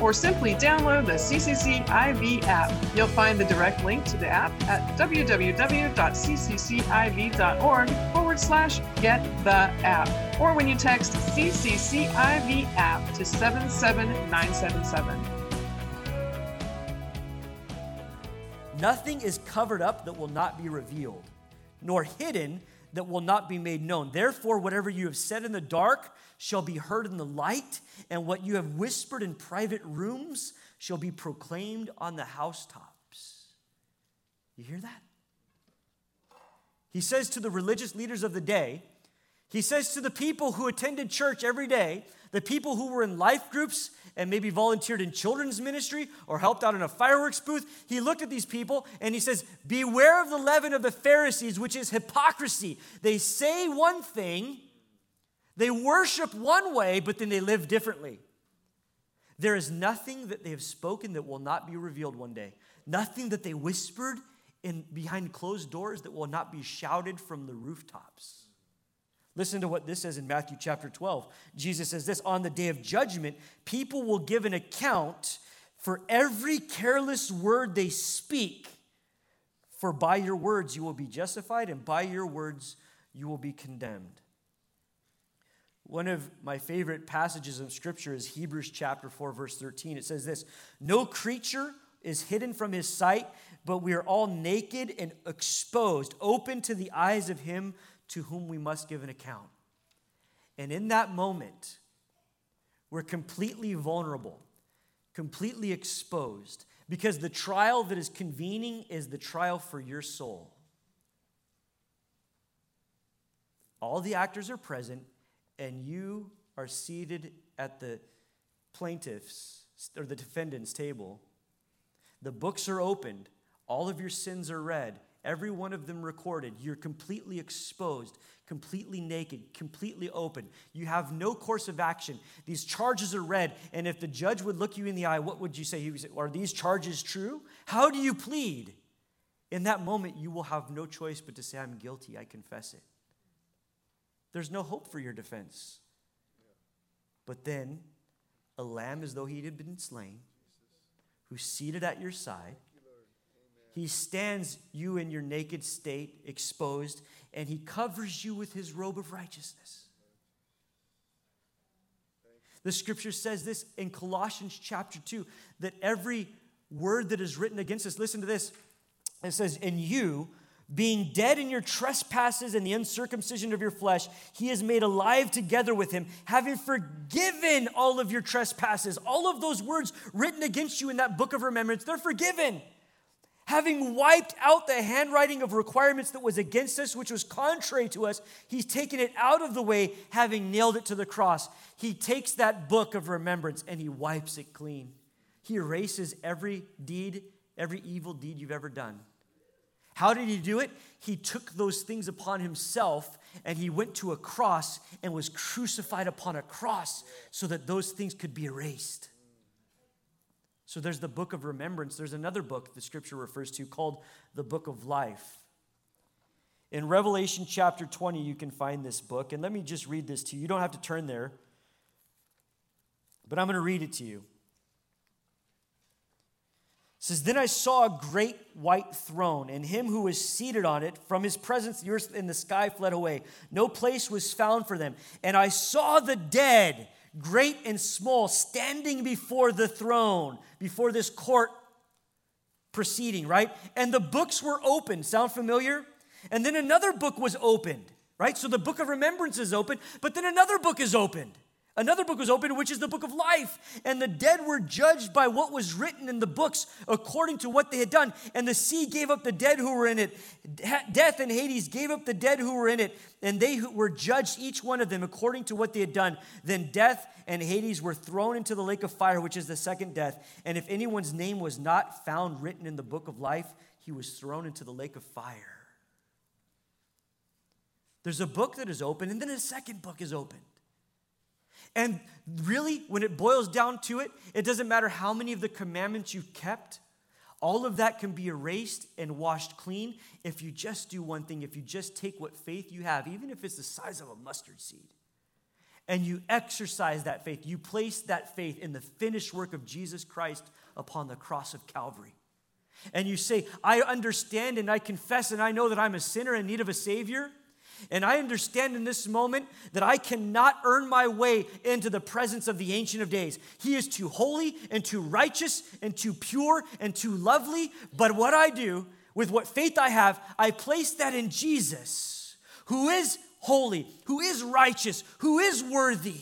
or simply download the CCCIV app. You'll find the direct link to the app at www.cccIV.org forward slash get the app, or when you text CCCIV app to 77977. Nothing is covered up that will not be revealed, nor hidden that will not be made known. Therefore, whatever you have said in the dark shall be heard in the light, and what you have whispered in private rooms shall be proclaimed on the housetops. You hear that? He says to the religious leaders of the day, he says to the people who attended church every day, the people who were in life groups and maybe volunteered in children's ministry or helped out in a fireworks booth, he looked at these people and he says, Beware of the leaven of the Pharisees, which is hypocrisy. They say one thing, they worship one way, but then they live differently. There is nothing that they have spoken that will not be revealed one day. Nothing that they whispered in behind closed doors that will not be shouted from the rooftops. Listen to what this says in Matthew chapter 12. Jesus says this On the day of judgment, people will give an account for every careless word they speak. For by your words you will be justified, and by your words you will be condemned. One of my favorite passages of scripture is Hebrews chapter 4, verse 13. It says this No creature is hidden from his sight, but we are all naked and exposed, open to the eyes of him to whom we must give an account. And in that moment, we're completely vulnerable, completely exposed, because the trial that is convening is the trial for your soul. All the actors are present, and you are seated at the plaintiff's or the defendant's table. The books are opened, all of your sins are read, every one of them recorded. You're completely exposed, completely naked, completely open. You have no course of action. These charges are read, and if the judge would look you in the eye, what would you say? He would say, Are these charges true? How do you plead? In that moment, you will have no choice but to say, I'm guilty, I confess it. There's no hope for your defense. But then, a lamb as though he had been slain, who's seated at your side, he stands you in your naked state, exposed, and he covers you with his robe of righteousness. The scripture says this in Colossians chapter 2 that every word that is written against us, listen to this. It says, In you, being dead in your trespasses and the uncircumcision of your flesh, he is made alive together with him, having forgiven all of your trespasses. All of those words written against you in that book of remembrance, they're forgiven having wiped out the handwriting of requirements that was against us, which was contrary to us, he's taken it out of the way, having nailed it to the cross. He takes that book of remembrance and he wipes it clean. He erases every deed, every evil deed you've ever done. How did he do it? He took those things upon himself and he went to a cross and was crucified upon a cross so that those things could be erased. So there's the book of remembrance. There's another book the scripture refers to called the book of life. In Revelation chapter 20, you can find this book. And let me just read this to you. You don't have to turn there, but I'm going to read it to you. Says, Then I saw a great white throne, and him who was seated on it, from his presence, the earth and the sky fled away. No place was found for them. And I saw the dead great and small, standing before the throne, before this court proceeding, right? And the books were opened. Sound familiar? And then another book was opened, right? So the book of remembrance is open, but then another book is opened. Another book was opened, which is the book of life. And the dead were judged by what was written in the books according to what they had done. And the sea gave up the dead who were in it. Death and Hades gave up the dead who were in it. And they were judged, each one of them, according to what they had done. Then death and Hades were thrown into the lake of fire, which is the second death. And if anyone's name was not found written in the book of life, he was thrown into the lake of fire. There's a book that is open, and then a second book is opened. And really, when it boils down to it, it doesn't matter how many of the commandments you've kept, all of that can be erased and washed clean if you just do one thing, if you just take what faith you have, even if it's the size of a mustard seed, and you exercise that faith. You place that faith in the finished work of Jesus Christ upon the cross of Calvary. And you say, I understand and I confess and I know that I'm a sinner in need of a Savior. And I understand in this moment that I cannot earn my way into the presence of the Ancient of Days. He is too holy and too righteous and too pure and too lovely. But what I do with what faith I have, I place that in Jesus, who is holy, who is righteous, who is worthy.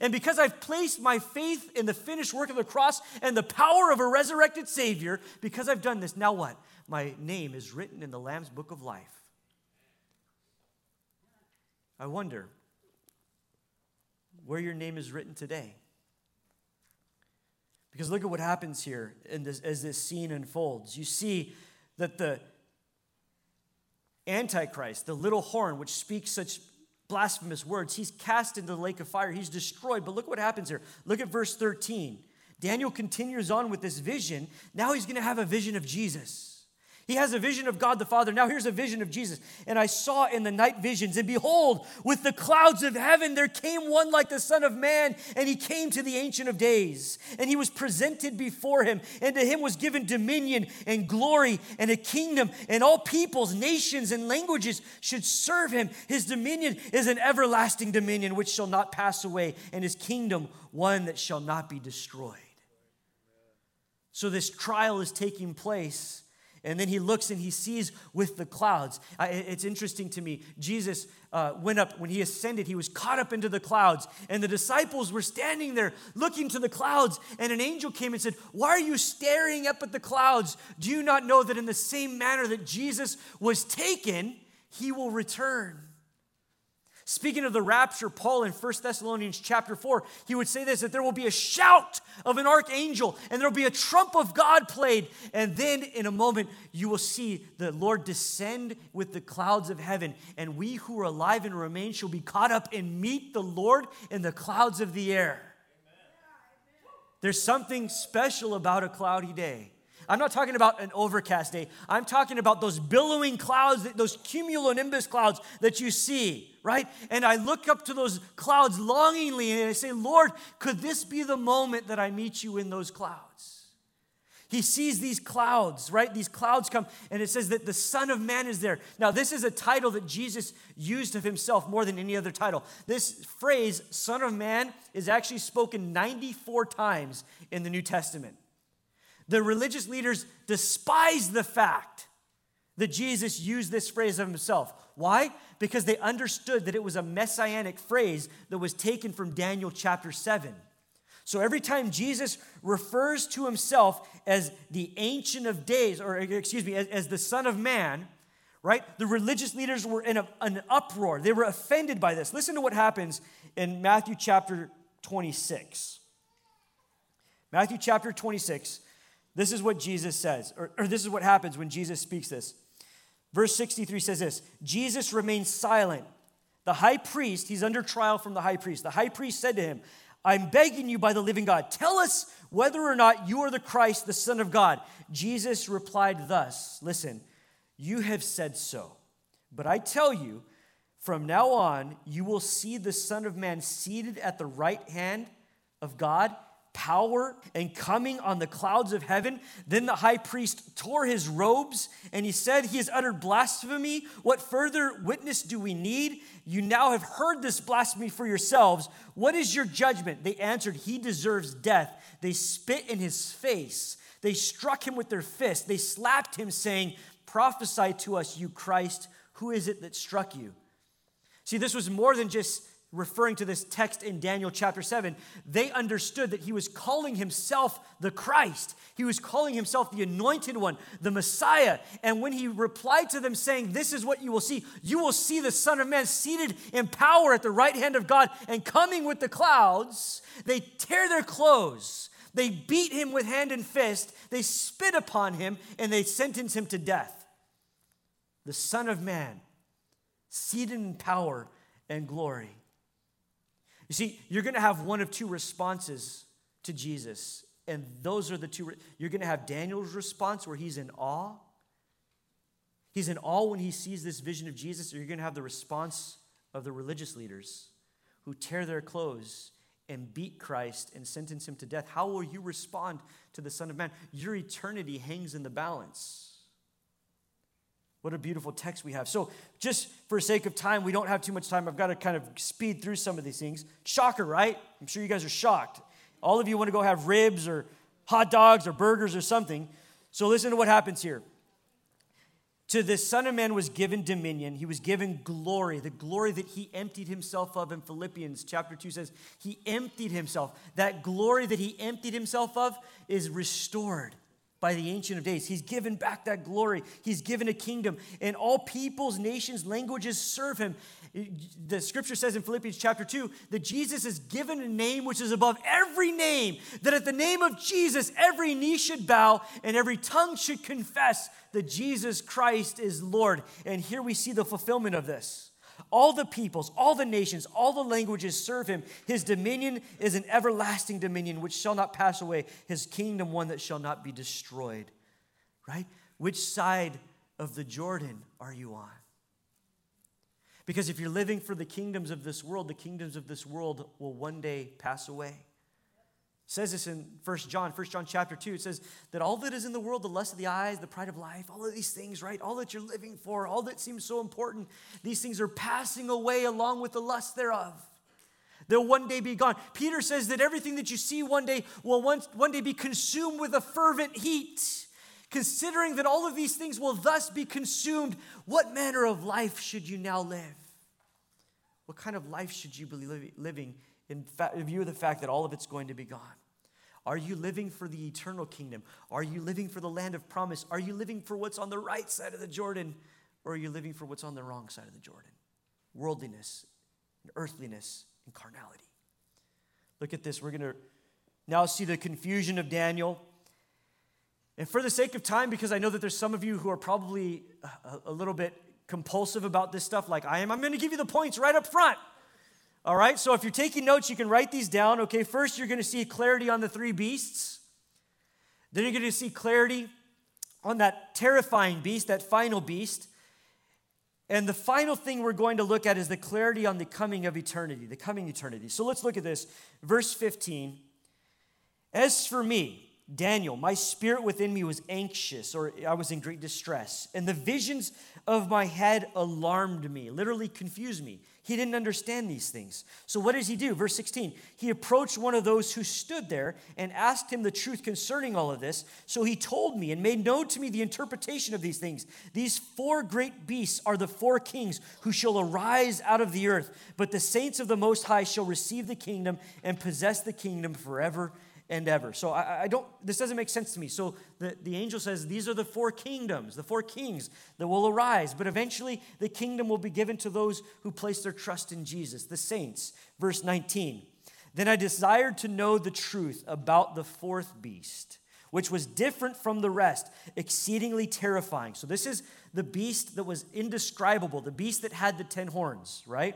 And because I've placed my faith in the finished work of the cross and the power of a resurrected Savior, because I've done this, now what? My name is written in the Lamb's book of life. I wonder where your name is written today. Because look at what happens here this, as this scene unfolds. You see that the Antichrist, the little horn, which speaks such blasphemous words, he's cast into the lake of fire. He's destroyed. But look what happens here. Look at verse 13. Daniel continues on with this vision. Now he's going to have a vision of Jesus. He has a vision of God the Father. Now here's a vision of Jesus. And I saw in the night visions, and behold, with the clouds of heaven there came one like the Son of Man, and he came to the Ancient of Days. And he was presented before him, and to him was given dominion and glory and a kingdom, and all peoples, nations, and languages should serve him. His dominion is an everlasting dominion which shall not pass away, and his kingdom one that shall not be destroyed. So this trial is taking place and then he looks and he sees with the clouds. It's interesting to me. Jesus uh, went up, when he ascended, he was caught up into the clouds. And the disciples were standing there looking to the clouds. And an angel came and said, Why are you staring up at the clouds? Do you not know that in the same manner that Jesus was taken, he will return? Speaking of the rapture, Paul in 1 Thessalonians chapter 4, he would say this that there will be a shout of an archangel and there will be a trump of God played. And then in a moment, you will see the Lord descend with the clouds of heaven. And we who are alive and remain shall be caught up and meet the Lord in the clouds of the air. There's something special about a cloudy day. I'm not talking about an overcast day. I'm talking about those billowing clouds, those cumulonimbus clouds that you see, right? And I look up to those clouds longingly and I say, Lord, could this be the moment that I meet you in those clouds? He sees these clouds, right? These clouds come, and it says that the Son of Man is there. Now, this is a title that Jesus used of himself more than any other title. This phrase, Son of Man, is actually spoken 94 times in the New Testament the religious leaders despised the fact that Jesus used this phrase of himself. Why? Because they understood that it was a messianic phrase that was taken from Daniel chapter 7. So every time Jesus refers to himself as the Ancient of Days, or excuse me, as, as the Son of Man, right? The religious leaders were in a, an uproar. They were offended by this. Listen to what happens in Matthew chapter 26. Matthew chapter 26, this is what Jesus says, or, or this is what happens when Jesus speaks this. Verse 63 says this Jesus remained silent. The high priest, he's under trial from the high priest. The high priest said to him, I'm begging you by the living God, tell us whether or not you are the Christ, the Son of God. Jesus replied thus Listen, you have said so. But I tell you, from now on, you will see the Son of Man seated at the right hand of God power and coming on the clouds of heaven. Then the high priest tore his robes and he said, He has uttered blasphemy. What further witness do we need? You now have heard this blasphemy for yourselves. What is your judgment? They answered, He deserves death. They spit in his face. They struck him with their fists. They slapped him, saying, Prophesy to us, you Christ. Who is it that struck you? See, this was more than just referring to this text in Daniel chapter 7, they understood that he was calling himself the Christ. He was calling himself the anointed one, the Messiah. And when he replied to them, saying, This is what you will see, you will see the Son of Man seated in power at the right hand of God and coming with the clouds, they tear their clothes. They beat him with hand and fist, they spit upon him, and they sentence him to death. The Son of Man, seated in power and glory. You see, you're going to have one of two responses to Jesus. And those are the two. You're going to have Daniel's response where he's in awe. He's in awe when he sees this vision of Jesus, or you're going to have the response of the religious leaders who tear their clothes and beat Christ and sentence him to death. How will you respond to the Son of Man? Your eternity hangs in the balance. What a beautiful text we have. So, just for sake of time, we don't have too much time. I've got to kind of speed through some of these things. Shocker, right? I'm sure you guys are shocked. All of you want to go have ribs or hot dogs or burgers or something. So, listen to what happens here. To the Son of Man was given dominion. He was given glory, the glory that he emptied himself of in Philippians chapter 2 says, He emptied himself. That glory that he emptied himself of is restored by the Ancient of Days. He's given back that glory. He's given a kingdom, and all peoples, nations, languages serve him. The scripture says in Philippians chapter 2 that Jesus is given a name which is above every name, that at the name of Jesus, every knee should bow and every tongue should confess that Jesus Christ is Lord. And here we see the fulfillment of this. All the peoples, all the nations, all the languages serve him. His dominion is an everlasting dominion which shall not pass away, his kingdom one that shall not be destroyed. Right? Which side of the Jordan are you on? Because if you're living for the kingdoms of this world, the kingdoms of this world will one day pass away says this in 1 John, 1 John chapter 2. It says that all that is in the world, the lust of the eyes, the pride of life, all of these things, right? All that you're living for, all that seems so important, these things are passing away along with the lust thereof. They'll one day be gone. Peter says that everything that you see one day will one, one day be consumed with a fervent heat. Considering that all of these things will thus be consumed, what manner of life should you now live? What kind of life should you be living in view of the fact that all of it's going to be gone? Are you living for the eternal kingdom? Are you living for the land of promise? Are you living for what's on the right side of the Jordan? Or are you living for what's on the wrong side of the Jordan? Worldliness, and earthliness, and carnality. Look at this. We're going to now see the confusion of Daniel. And for the sake of time, because I know that there's some of you who are probably a, a little bit compulsive about this stuff, like I am, I'm going to give you the points right up front. All right, so if you're taking notes, you can write these down. Okay, first you're going to see clarity on the three beasts. Then you're going to see clarity on that terrifying beast, that final beast. And the final thing we're going to look at is the clarity on the coming of eternity, the coming eternity. So let's look at this. Verse 15. As for me, Daniel, my spirit within me was anxious, or I was in great distress, and the visions of my head alarmed me, literally confused me. He didn't understand these things. So, what does he do? Verse 16 He approached one of those who stood there and asked him the truth concerning all of this. So, he told me and made known to me the interpretation of these things. These four great beasts are the four kings who shall arise out of the earth, but the saints of the Most High shall receive the kingdom and possess the kingdom forever and ever. So I, I, don't, this doesn't make sense to me. So the, the angel says these are the four kingdoms, the four kings that will arise, but eventually the kingdom will be given to those who place their trust in Jesus, the saints. Verse 19. Then I desired to know the truth about the fourth beast, which was different from the rest, exceedingly terrifying. So this is the beast that was indescribable, the beast that had the ten horns, right?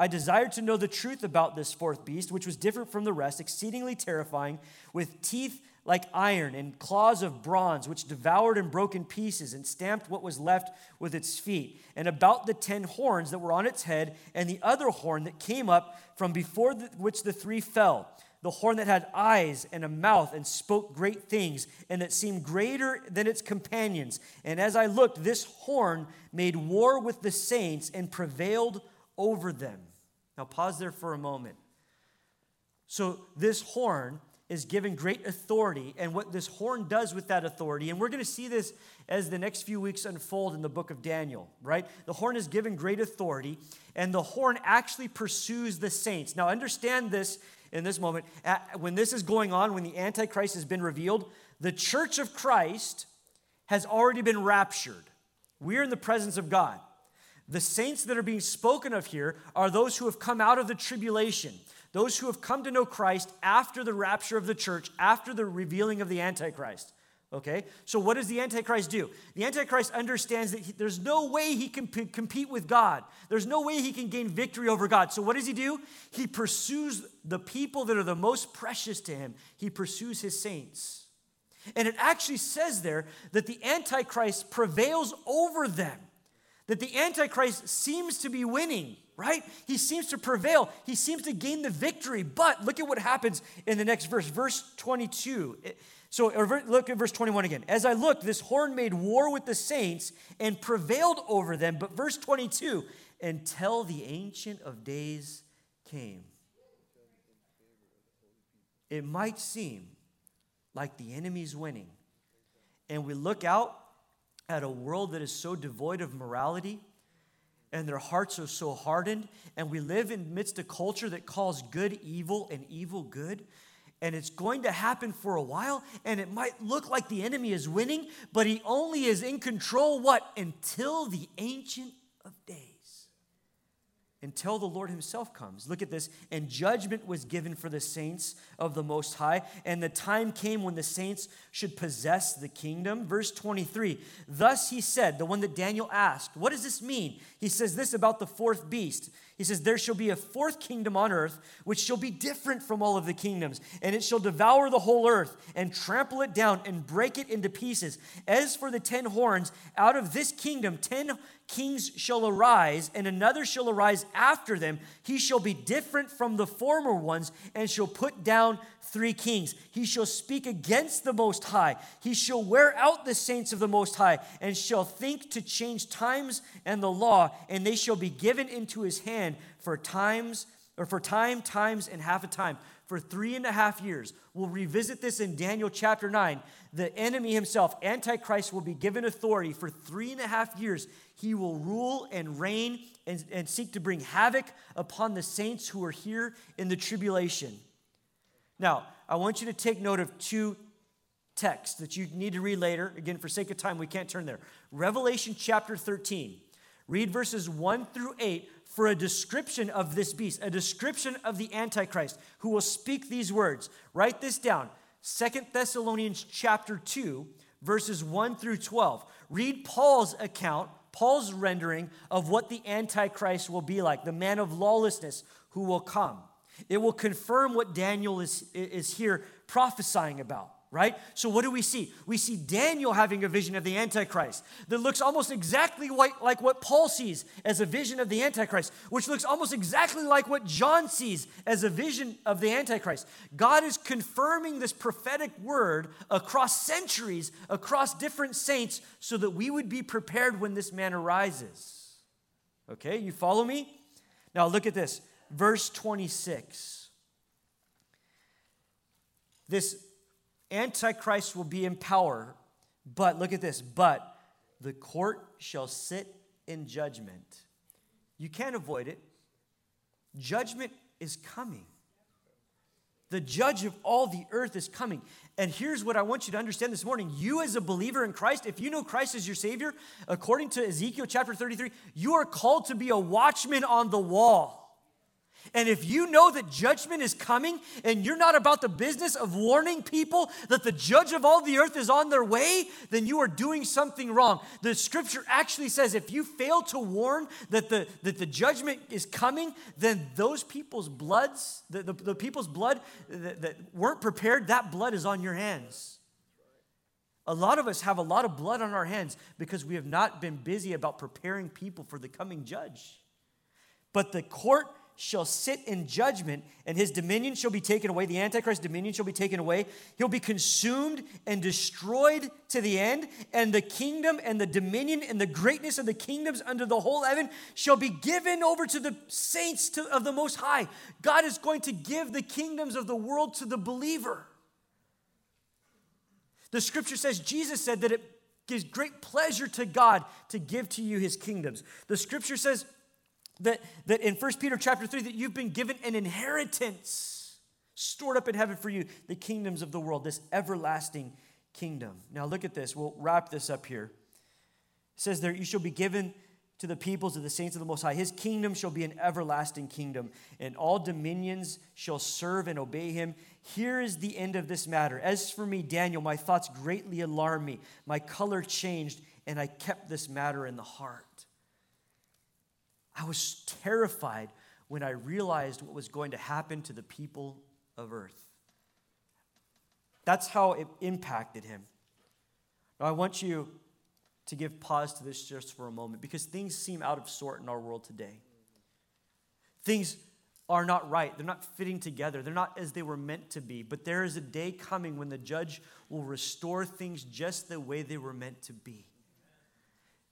I desired to know the truth about this fourth beast, which was different from the rest, exceedingly terrifying, with teeth like iron and claws of bronze, which devoured and broke in pieces and stamped what was left with its feet, and about the ten horns that were on its head, and the other horn that came up from before the, which the three fell. The horn that had eyes and a mouth and spoke great things, and that seemed greater than its companions. And as I looked, this horn made war with the saints and prevailed over them. Now, pause there for a moment. So, this horn is given great authority and what this horn does with that authority. And we're going to see this as the next few weeks unfold in the book of Daniel, right? The horn is given great authority, and the horn actually pursues the saints. Now, understand this in this moment. When this is going on, when the Antichrist has been revealed, the church of Christ has already been raptured. We're in the presence of God. The saints that are being spoken of here are those who have come out of the tribulation, those who have come to know Christ after the rapture of the church, after the revealing of the Antichrist. Okay? So, what does the Antichrist do? The Antichrist understands that he, there's no way he can p- compete with God. There's no way he can gain victory over God. So, what does he do? He pursues the people that are the most precious to him, he pursues his saints. And it actually says there that the Antichrist prevails over them that the Antichrist seems to be winning, right? He seems to prevail. He seems to gain the victory. But look at what happens in the next verse, verse 22. So look at verse 21 again. As I looked, this horn made war with the saints and prevailed over them. But verse 22, until the Ancient of Days came. It might seem like the enemy's winning. And we look out at a world that is so devoid of morality and their hearts are so hardened and we live in midst a culture that calls good evil and evil good and it's going to happen for a while and it might look like the enemy is winning but he only is in control what until the ancient until the Lord Himself comes. Look at this. And judgment was given for the saints of the Most High, and the time came when the saints should possess the kingdom. Verse 23 Thus He said, the one that Daniel asked, What does this mean? He says this about the fourth beast. He says, There shall be a fourth kingdom on earth, which shall be different from all of the kingdoms, and it shall devour the whole earth, and trample it down, and break it into pieces. As for the ten horns, out of this kingdom ten kings shall arise, and another shall arise after them. He shall be different from the former ones, and shall put down three kings. He shall speak against the Most High. He shall wear out the saints of the Most High, and shall think to change times and the law, and they shall be given into his hand for times, or for time, times, and half a time. For three and a half years. We'll revisit this in Daniel chapter 9. The enemy himself, Antichrist, will be given authority for three and a half years. He will rule and reign and, and seek to bring havoc upon the saints who are here in the tribulation. Now, I want you to take note of two texts that you need to read later. Again, for sake of time, we can't turn there. Revelation chapter 13. Read verses 1 through 8 for a description of this beast, a description of the Antichrist who will speak these words. Write this down. Second Thessalonians chapter 2, verses 1 through 12. Read Paul's account, Paul's rendering of what the Antichrist will be like, the man of lawlessness who will come. It will confirm what Daniel is, is here prophesying about right? So, what do we see? We see Daniel having a vision of the Antichrist that looks almost exactly like, what Paul sees as a vision of the Antichrist, which looks almost exactly like what John sees as a vision of the Antichrist. God is confirming this prophetic word across centuries, across different saints, so that we would be prepared when this man arises. Okay, you follow me? Now, look at this verse 26. This Antichrist will be in power, but look at this, but the court shall sit in judgment. You can't avoid it. Judgment is coming. The judge of all the earth is coming. And here's what I want you to understand this morning. You, as a believer in Christ, if you know Christ as your Savior, according to Ezekiel chapter 33, you are called to be a watchman on the wall. And if you know that judgment is coming and you're not about the business of warning people that the judge of all the earth is on their way, then you are doing something wrong. The scripture actually says if you fail to warn that the, that the judgment is coming, then those people's bloods, the, the, the people's blood that, that weren't prepared, that blood is on your hands. A lot of us have a lot of blood on our hands because we have not been busy about preparing people for the coming judge. But the court shall sit in judgment, and his dominion shall be taken away. The Antichrist dominion shall be taken away. He'll be consumed and destroyed to the end, and the kingdom and the dominion and the greatness of the kingdoms under the whole heaven shall be given over to the saints to, of the Most High. God is going to give the kingdoms of the world to the believer. The scripture says, Jesus said that it gives great pleasure to God to give to you his kingdoms. The scripture says that, that in 1 Peter chapter 3 that you've been given an inheritance stored up in heaven for you, the kingdoms of the world, this everlasting kingdom. Now look at this. We'll wrap this up here. It says there, you shall be given to the peoples of the saints of the Most High. His kingdom shall be an everlasting kingdom, and all dominions shall serve and obey him. Here is the end of this matter. As for me, Daniel, my thoughts greatly alarmed me. My color changed, and I kept this matter in the heart. I was terrified when I realized what was going to happen to the people of earth. That's how it impacted him. Now, I want you to give pause to this just for a moment because things seem out of sort in our world today. Things are not right. They're not fitting together. They're not as they were meant to be. But there is a day coming when the judge will restore things just the way they were meant to be.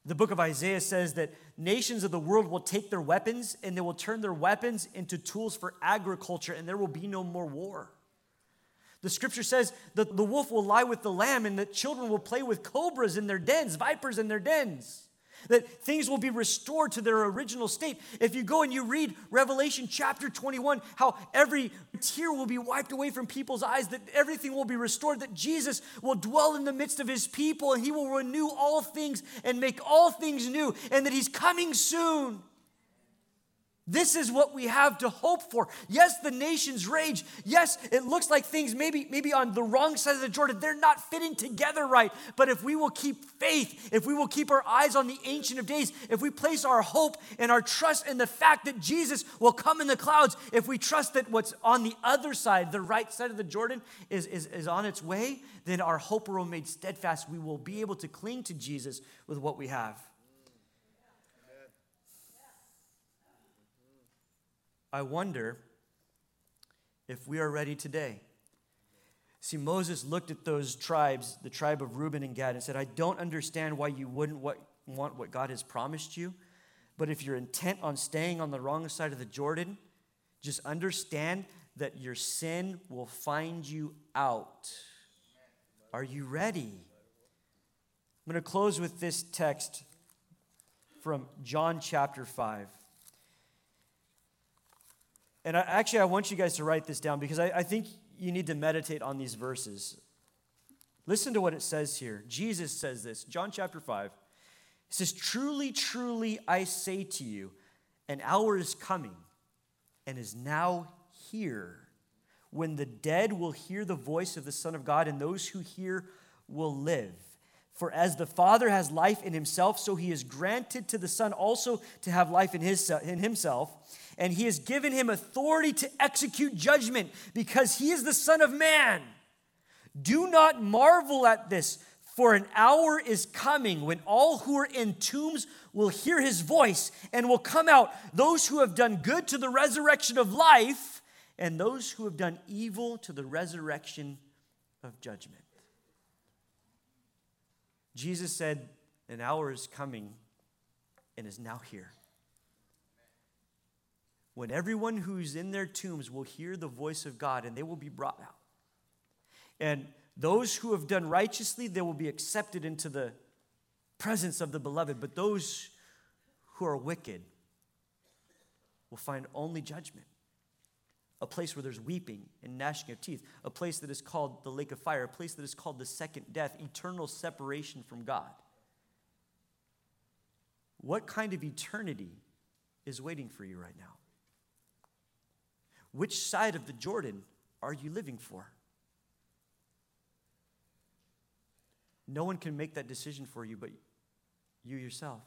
The book of Isaiah says that nations of the world will take their weapons and they will turn their weapons into tools for agriculture and there will be no more war. The scripture says that the wolf will lie with the lamb and that children will play with cobras in their dens, vipers in their dens. That things will be restored to their original state. If you go and you read Revelation chapter 21, how every tear will be wiped away from people's eyes, that everything will be restored, that Jesus will dwell in the midst of his people and he will renew all things and make all things new, and that he's coming soon. This is what we have to hope for. Yes, the nations rage. Yes, it looks like things maybe, maybe on the wrong side of the Jordan, they're not fitting together right. But if we will keep faith, if we will keep our eyes on the Ancient of Days, if we place our hope and our trust in the fact that Jesus will come in the clouds, if we trust that what's on the other side, the right side of the Jordan, is, is, is on its way, then our hope will remain steadfast. We will be able to cling to Jesus with what we have. I wonder if we are ready today. See, Moses looked at those tribes, the tribe of Reuben and Gad, and said, I don't understand why you wouldn't want what God has promised you, but if you're intent on staying on the wrong side of the Jordan, just understand that your sin will find you out. Are you ready? I'm going to close with this text from John chapter 5. And I, actually, I want you guys to write this down because I, I think you need to meditate on these verses. Listen to what it says here. Jesus says this, John chapter 5. He says, Truly, truly, I say to you, an hour is coming and is now here when the dead will hear the voice of the Son of God, and those who hear will live. For as the Father has life in himself, so he has granted to the Son also to have life in, his, in himself and he has given him authority to execute judgment because he is the Son of Man. Do not marvel at this, for an hour is coming when all who are in tombs will hear his voice and will come out, those who have done good to the resurrection of life, and those who have done evil to the resurrection of judgment. Jesus said, An hour is coming and is now here when everyone who's in their tombs will hear the voice of God and they will be brought out. And those who have done righteously, they will be accepted into the presence of the beloved. But those who are wicked will find only judgment. A place where there's weeping and gnashing of teeth, a place that is called the lake of fire, a place that is called the second death, eternal separation from God. What kind of eternity is waiting for you right now? Which side of the Jordan are you living for? No one can make that decision for you but you yourself.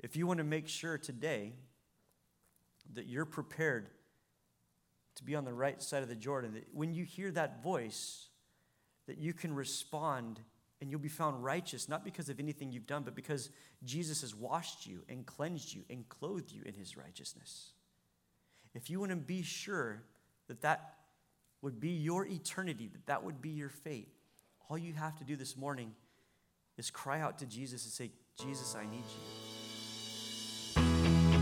If you want to make sure today that you're prepared to be on the right side of the Jordan, that when you hear that voice, that you can respond and you'll be found righteous, not because of anything you've done, but because Jesus has washed you and cleansed you and clothed you in his righteousness. If you want to be sure that that would be your eternity, that that would be your fate, all you have to do this morning is cry out to Jesus and say, Jesus, I need you.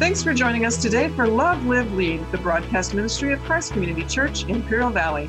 Thanks for joining us today for Love, Live, Lead, the broadcast ministry of Christ Community Church, Imperial Valley.